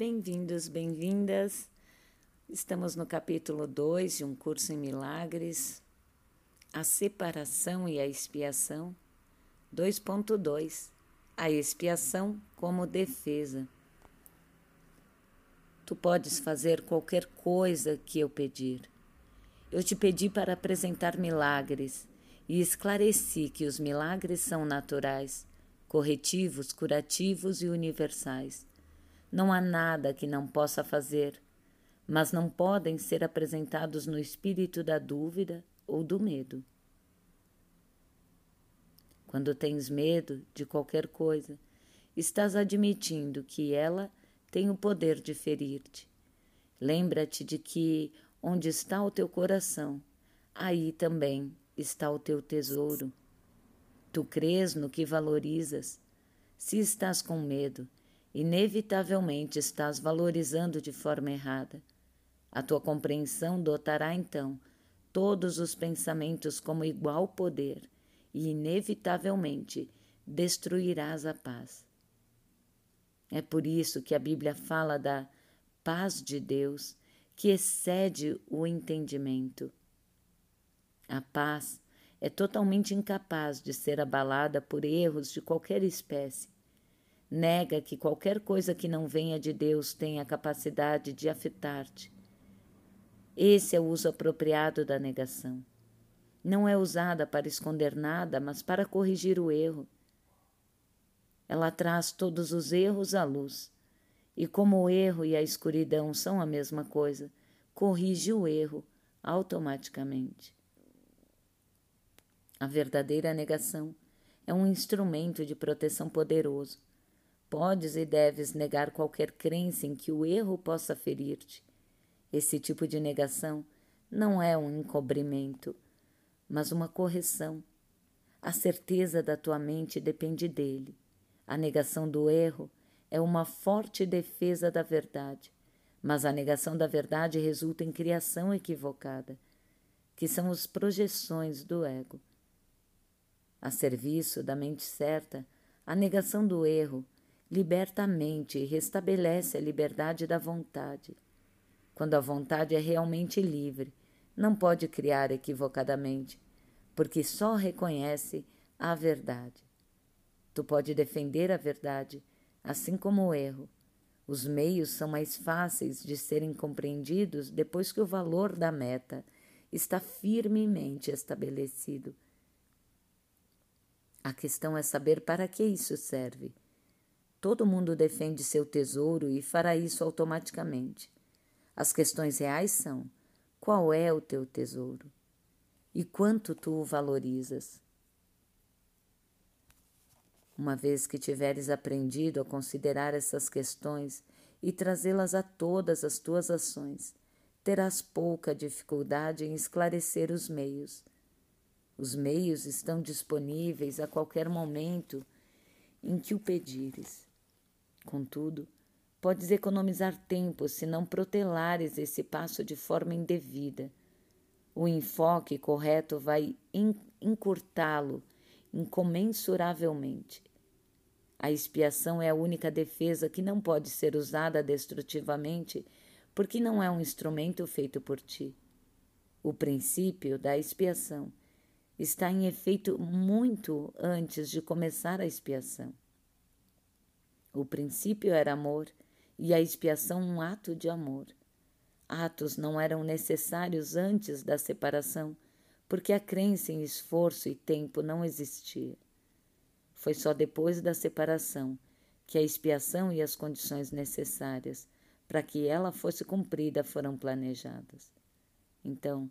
Bem-vindos, bem-vindas. Estamos no capítulo 2 de um curso em milagres, a separação e a expiação. 2.2 A expiação como defesa. Tu podes fazer qualquer coisa que eu pedir. Eu te pedi para apresentar milagres e esclareci que os milagres são naturais, corretivos, curativos e universais não há nada que não possa fazer, mas não podem ser apresentados no espírito da dúvida ou do medo. Quando tens medo de qualquer coisa, estás admitindo que ela tem o poder de ferir-te. Lembra-te de que onde está o teu coração, aí também está o teu tesouro. Tu crês no que valorizas. Se estás com medo, inevitavelmente estás valorizando de forma errada. A tua compreensão dotará então todos os pensamentos como igual poder e inevitavelmente destruirás a paz. É por isso que a Bíblia fala da paz de Deus que excede o entendimento. A paz é totalmente incapaz de ser abalada por erros de qualquer espécie Nega que qualquer coisa que não venha de Deus tenha a capacidade de afetar-te. Esse é o uso apropriado da negação. Não é usada para esconder nada, mas para corrigir o erro. Ela traz todos os erros à luz. E como o erro e a escuridão são a mesma coisa, corrige o erro automaticamente. A verdadeira negação é um instrumento de proteção poderoso Podes e deves negar qualquer crença em que o erro possa ferir-te. Esse tipo de negação não é um encobrimento, mas uma correção. A certeza da tua mente depende dele. A negação do erro é uma forte defesa da verdade, mas a negação da verdade resulta em criação equivocada, que são as projeções do ego. A serviço da mente certa, a negação do erro liberta a mente e restabelece a liberdade da vontade. Quando a vontade é realmente livre, não pode criar equivocadamente, porque só reconhece a verdade. Tu pode defender a verdade, assim como o erro. Os meios são mais fáceis de serem compreendidos depois que o valor da meta está firmemente estabelecido. A questão é saber para que isso serve. Todo mundo defende seu tesouro e fará isso automaticamente. As questões reais são: qual é o teu tesouro? E quanto tu o valorizas? Uma vez que tiveres aprendido a considerar essas questões e trazê-las a todas as tuas ações, terás pouca dificuldade em esclarecer os meios. Os meios estão disponíveis a qualquer momento em que o pedires. Contudo, podes economizar tempo se não protelares esse passo de forma indevida. O enfoque correto vai encurtá-lo incomensuravelmente. A expiação é a única defesa que não pode ser usada destrutivamente, porque não é um instrumento feito por ti. O princípio da expiação está em efeito muito antes de começar a expiação. O princípio era amor e a expiação um ato de amor. Atos não eram necessários antes da separação, porque a crença em esforço e tempo não existia. Foi só depois da separação que a expiação e as condições necessárias para que ela fosse cumprida foram planejadas. Então,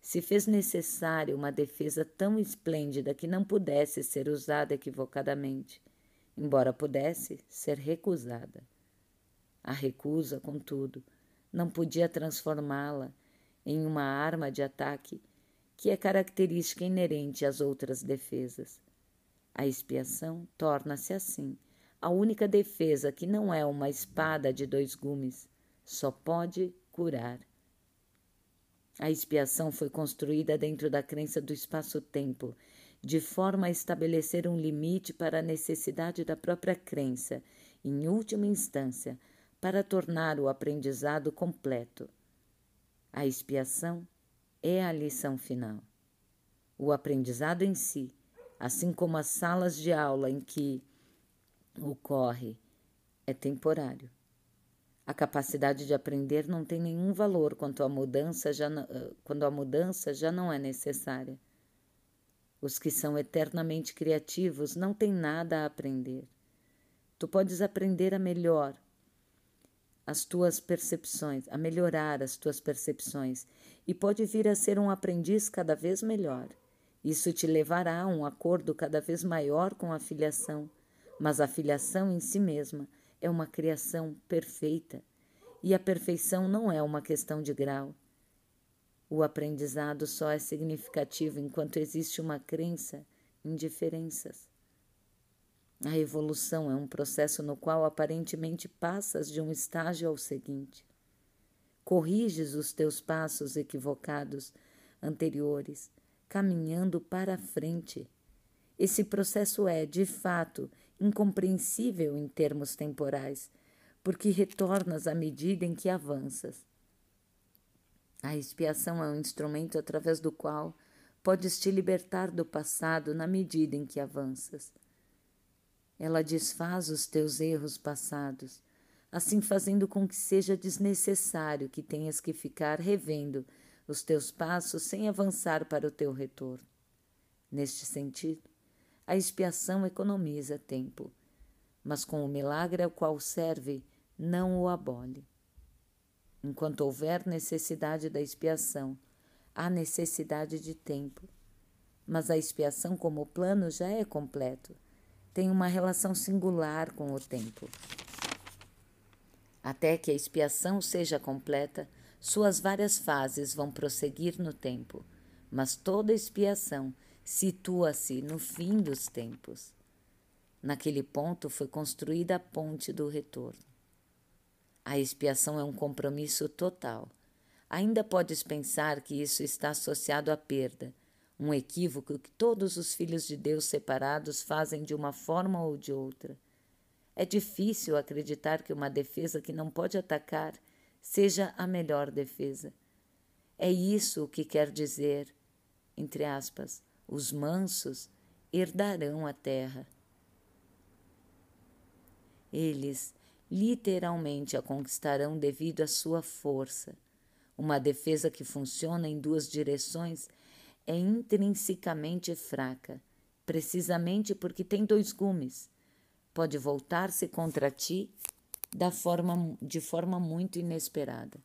se fez necessário uma defesa tão esplêndida que não pudesse ser usada equivocadamente, embora pudesse ser recusada. A recusa, contudo, não podia transformá-la em uma arma de ataque que é característica inerente às outras defesas. A expiação torna-se assim a única defesa que não é uma espada de dois gumes, só pode curar. A expiação foi construída dentro da crença do espaço-tempo de forma a estabelecer um limite para a necessidade da própria crença, em última instância, para tornar o aprendizado completo. A expiação é a lição final. O aprendizado em si, assim como as salas de aula em que ocorre, é temporário. A capacidade de aprender não tem nenhum valor quando a mudança já, quando a mudança já não é necessária. Os que são eternamente criativos não têm nada a aprender. Tu podes aprender a melhor as tuas percepções, a melhorar as tuas percepções e pode vir a ser um aprendiz cada vez melhor. Isso te levará a um acordo cada vez maior com a filiação, mas a filiação em si mesma é uma criação perfeita e a perfeição não é uma questão de grau. O aprendizado só é significativo enquanto existe uma crença em diferenças. A evolução é um processo no qual aparentemente passas de um estágio ao seguinte. Corriges os teus passos equivocados anteriores, caminhando para a frente. Esse processo é, de fato, incompreensível em termos temporais, porque retornas à medida em que avanças. A expiação é um instrumento através do qual podes te libertar do passado na medida em que avanças. Ela desfaz os teus erros passados, assim fazendo com que seja desnecessário que tenhas que ficar revendo os teus passos sem avançar para o teu retorno. Neste sentido, a expiação economiza tempo, mas com o milagre ao qual serve, não o abole. Enquanto houver necessidade da expiação, há necessidade de tempo. Mas a expiação, como plano, já é completo tem uma relação singular com o tempo. Até que a expiação seja completa, suas várias fases vão prosseguir no tempo, mas toda expiação situa-se no fim dos tempos. Naquele ponto foi construída a ponte do retorno. A expiação é um compromisso total. Ainda podes pensar que isso está associado à perda, um equívoco que todos os filhos de Deus separados fazem de uma forma ou de outra. É difícil acreditar que uma defesa que não pode atacar seja a melhor defesa. É isso o que quer dizer, entre aspas, os mansos herdarão a terra. Eles literalmente a conquistarão devido à sua força. Uma defesa que funciona em duas direções é intrinsecamente fraca, precisamente porque tem dois gumes. Pode voltar-se contra ti da forma, de forma muito inesperada.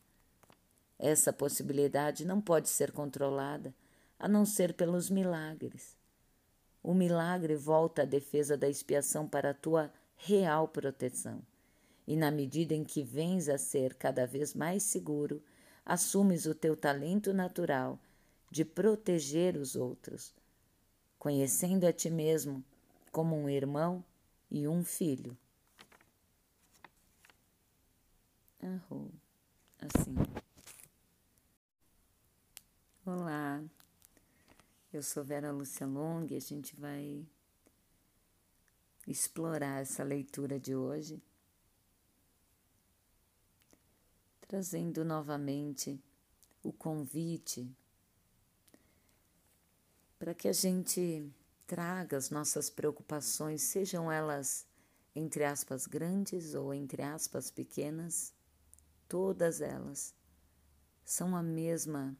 Essa possibilidade não pode ser controlada a não ser pelos milagres. O milagre volta a defesa da expiação para a tua real proteção. E na medida em que vens a ser cada vez mais seguro, assumes o teu talento natural de proteger os outros, conhecendo a ti mesmo como um irmão e um filho. Arrou, assim. Olá, eu sou Vera Lúcia Long e a gente vai explorar essa leitura de hoje, trazendo novamente o convite para que a gente traga as nossas preocupações, sejam elas entre aspas grandes ou entre aspas pequenas, todas elas são a mesma,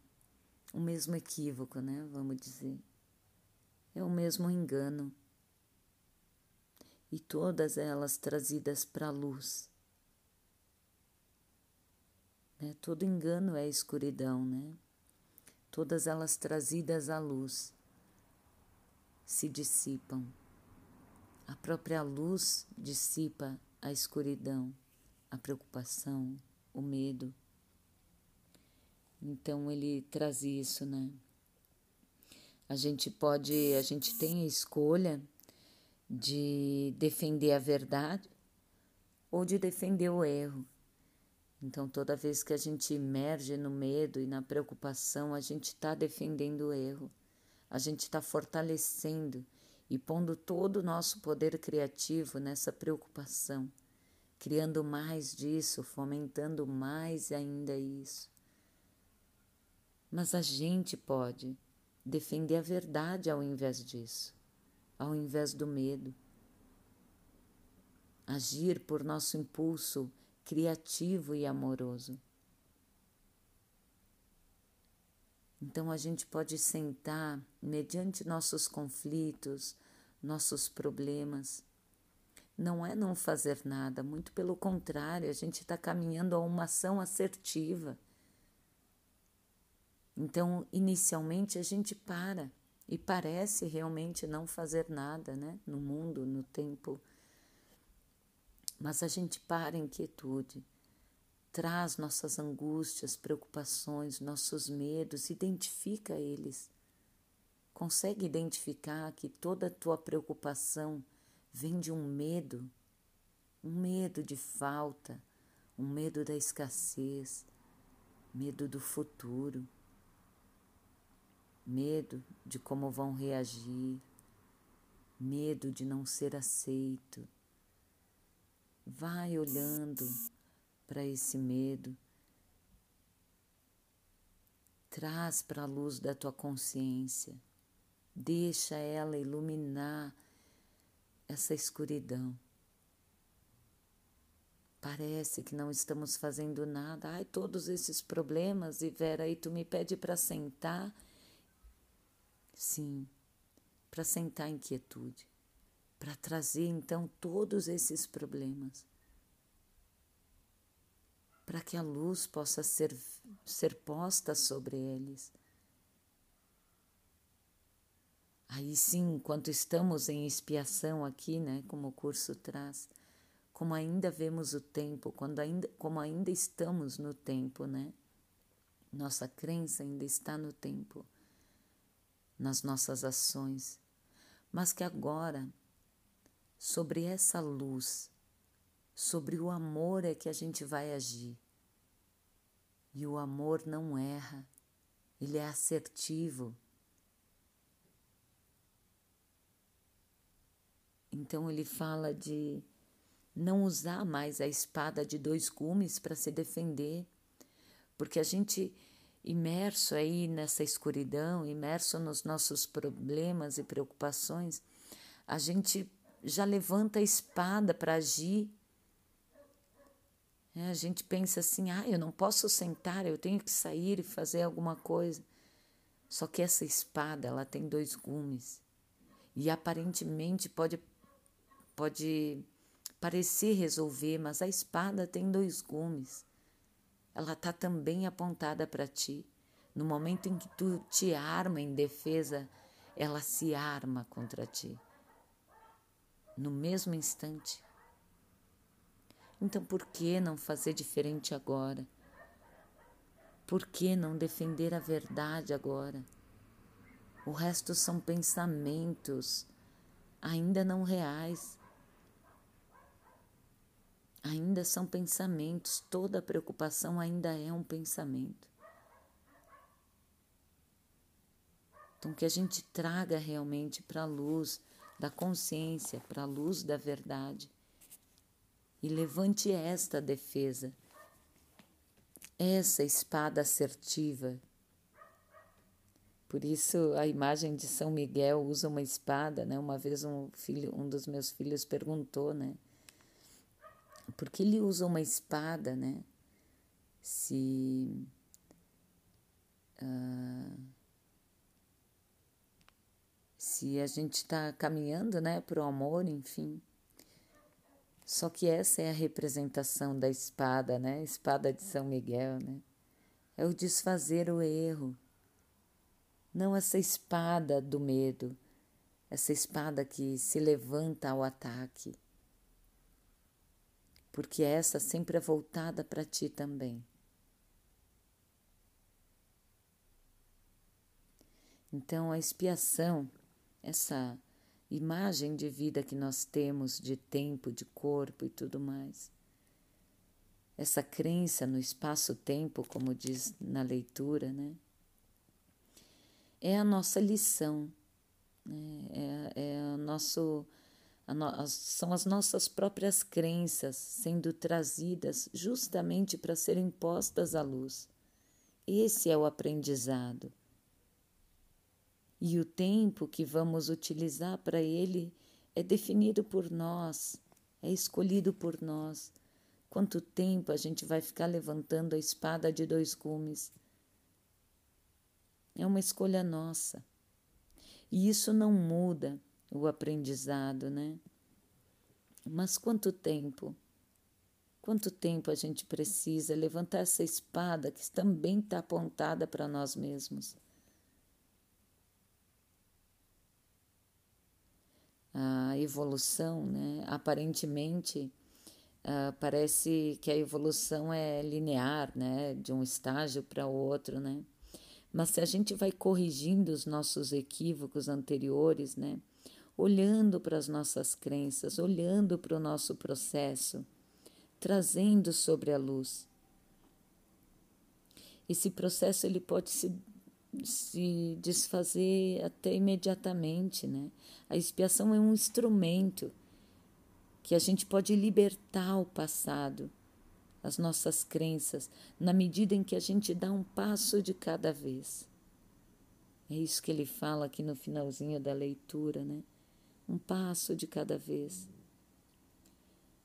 o mesmo equívoco, né? Vamos dizer. É o mesmo engano. E todas elas trazidas para a luz. Né? Todo engano é escuridão, né? Todas elas trazidas à luz se dissipam. A própria luz dissipa a escuridão, a preocupação, o medo. Então ele traz isso, né? A gente pode, a gente tem a escolha de defender a verdade ou de defender o erro. Então, toda vez que a gente emerge no medo e na preocupação, a gente está defendendo o erro a gente está fortalecendo e pondo todo o nosso poder criativo nessa preocupação, criando mais disso, fomentando mais ainda isso. Mas a gente pode defender a verdade ao invés disso, ao invés do medo. Agir por nosso impulso criativo e amoroso. Então a gente pode sentar mediante nossos conflitos, nossos problemas. Não é não fazer nada, muito pelo contrário, a gente está caminhando a uma ação assertiva. Então, inicialmente, a gente para e parece realmente não fazer nada né? no mundo, no tempo. Mas a gente para em quietude traz nossas angústias, preocupações, nossos medos, identifica eles. Consegue identificar que toda a tua preocupação vem de um medo, um medo de falta, um medo da escassez, medo do futuro, medo de como vão reagir, medo de não ser aceito. Vai olhando para esse medo. Traz para a luz da tua consciência, deixa ela iluminar essa escuridão. Parece que não estamos fazendo nada. Ai, todos esses problemas, e Vera, aí tu me pede para sentar. Sim, para sentar em quietude, para trazer então todos esses problemas para que a luz possa ser, ser posta sobre eles. Aí sim, enquanto estamos em expiação aqui, né, como o curso traz, como ainda vemos o tempo, quando ainda, como ainda estamos no tempo, né? Nossa crença ainda está no tempo, nas nossas ações, mas que agora, sobre essa luz, Sobre o amor é que a gente vai agir. E o amor não erra, ele é assertivo. Então ele fala de não usar mais a espada de dois gumes para se defender, porque a gente imerso aí nessa escuridão, imerso nos nossos problemas e preocupações, a gente já levanta a espada para agir é, a gente pensa assim: ah, eu não posso sentar, eu tenho que sair e fazer alguma coisa. Só que essa espada ela tem dois gumes e aparentemente pode pode parecer resolver, mas a espada tem dois gumes. Ela está também apontada para ti. No momento em que tu te arma em defesa, ela se arma contra ti. No mesmo instante. Então por que não fazer diferente agora? Por que não defender a verdade agora? O resto são pensamentos ainda não reais. Ainda são pensamentos, toda preocupação ainda é um pensamento. Então, que a gente traga realmente para a luz da consciência, para a luz da verdade e levante esta defesa, essa espada assertiva. Por isso a imagem de São Miguel usa uma espada, né? Uma vez um filho, um dos meus filhos perguntou, né? Por que ele usa uma espada, né? Se se a gente está caminhando, né, para o amor, enfim. Só que essa é a representação da espada, né? Espada de São Miguel, né? É o desfazer o erro. Não essa espada do medo, essa espada que se levanta ao ataque. Porque essa sempre é voltada para ti também. Então a expiação, essa imagem de vida que nós temos, de tempo, de corpo e tudo mais. Essa crença no espaço-tempo, como diz na leitura, né? É a nossa lição, né? é, é nosso, são as nossas próprias crenças sendo trazidas justamente para serem postas à luz. Esse é o aprendizado. E o tempo que vamos utilizar para ele é definido por nós, é escolhido por nós. Quanto tempo a gente vai ficar levantando a espada de dois gumes? É uma escolha nossa. E isso não muda o aprendizado, né? Mas quanto tempo? Quanto tempo a gente precisa levantar essa espada que também está apontada para nós mesmos? A evolução, né? Aparentemente, uh, parece que a evolução é linear, né? De um estágio para outro, né? Mas se a gente vai corrigindo os nossos equívocos anteriores, né? olhando para as nossas crenças, olhando para o nosso processo, trazendo sobre a luz. Esse processo ele pode se, se desfazer até imediatamente, né? A expiação é um instrumento que a gente pode libertar o passado, as nossas crenças, na medida em que a gente dá um passo de cada vez. É isso que ele fala aqui no finalzinho da leitura, né? um passo de cada vez.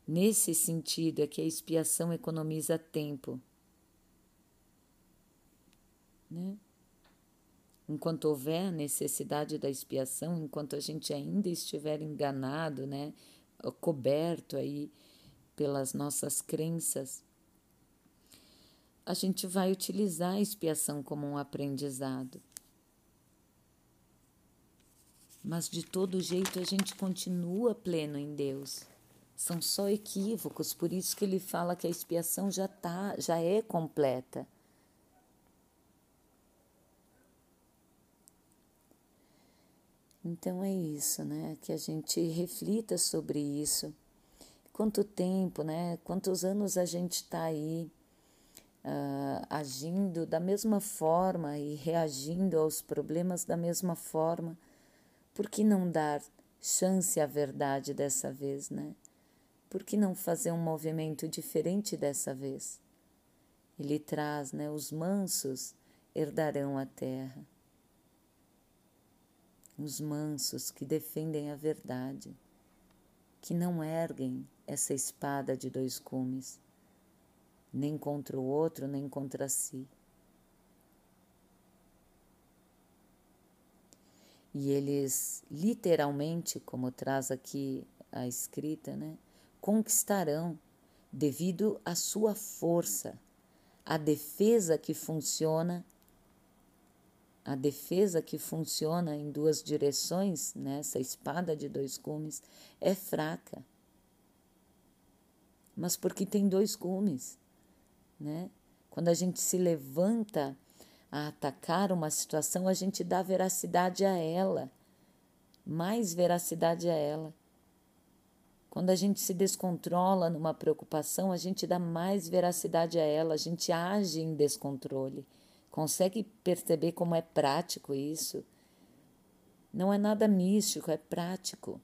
Nesse sentido é que a expiação economiza tempo. Né? Enquanto houver necessidade da expiação, enquanto a gente ainda estiver enganado, né, coberto aí pelas nossas crenças, a gente vai utilizar a expiação como um aprendizado mas de todo jeito a gente continua pleno em Deus. São só equívocos, por isso que ele fala que a expiação já tá, já é completa. Então é isso, né? Que a gente reflita sobre isso. Quanto tempo, né? Quantos anos a gente está aí uh, agindo da mesma forma e reagindo aos problemas da mesma forma por que não dar chance à verdade dessa vez, né? Por que não fazer um movimento diferente dessa vez? Ele traz, né? Os mansos herdarão a terra. Os mansos que defendem a verdade, que não erguem essa espada de dois cumes, nem contra o outro, nem contra si. E eles literalmente, como traz aqui a escrita, né, conquistarão devido à sua força, a defesa que funciona a defesa que funciona em duas direções, nessa né, espada de dois gumes, é fraca. Mas porque tem dois gumes, né? Quando a gente se levanta a atacar uma situação, a gente dá veracidade a ela, mais veracidade a ela. Quando a gente se descontrola numa preocupação, a gente dá mais veracidade a ela, a gente age em descontrole. Consegue perceber como é prático isso? Não é nada místico, é prático.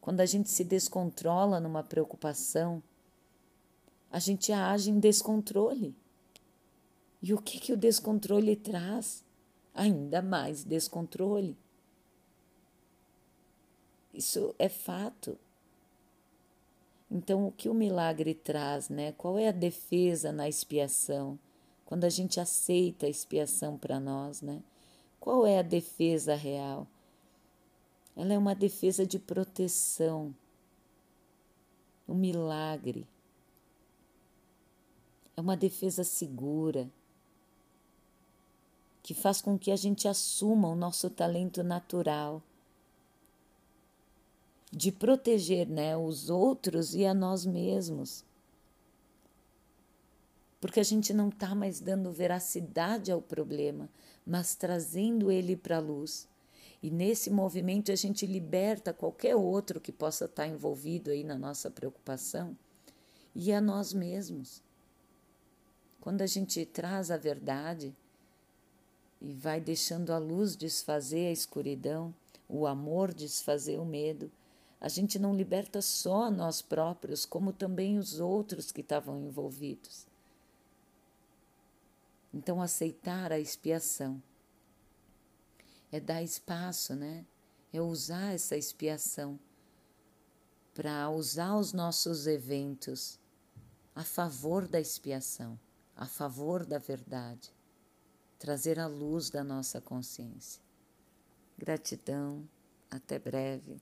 Quando a gente se descontrola numa preocupação, a gente age em descontrole. E o que, que o descontrole traz? Ainda mais descontrole. Isso é fato. Então, o que o milagre traz, né? Qual é a defesa na expiação? Quando a gente aceita a expiação para nós, né? Qual é a defesa real? Ela é uma defesa de proteção, um milagre. É uma defesa segura que faz com que a gente assuma o nosso talento natural de proteger né, os outros e a nós mesmos. Porque a gente não está mais dando veracidade ao problema, mas trazendo ele para a luz. E nesse movimento a gente liberta qualquer outro que possa estar tá envolvido aí na nossa preocupação e a nós mesmos. Quando a gente traz a verdade, e vai deixando a luz desfazer a escuridão, o amor desfazer o medo, a gente não liberta só nós próprios, como também os outros que estavam envolvidos. Então, aceitar a expiação é dar espaço, né? É usar essa expiação para usar os nossos eventos a favor da expiação, a favor da verdade, trazer a luz da nossa consciência. Gratidão, até breve.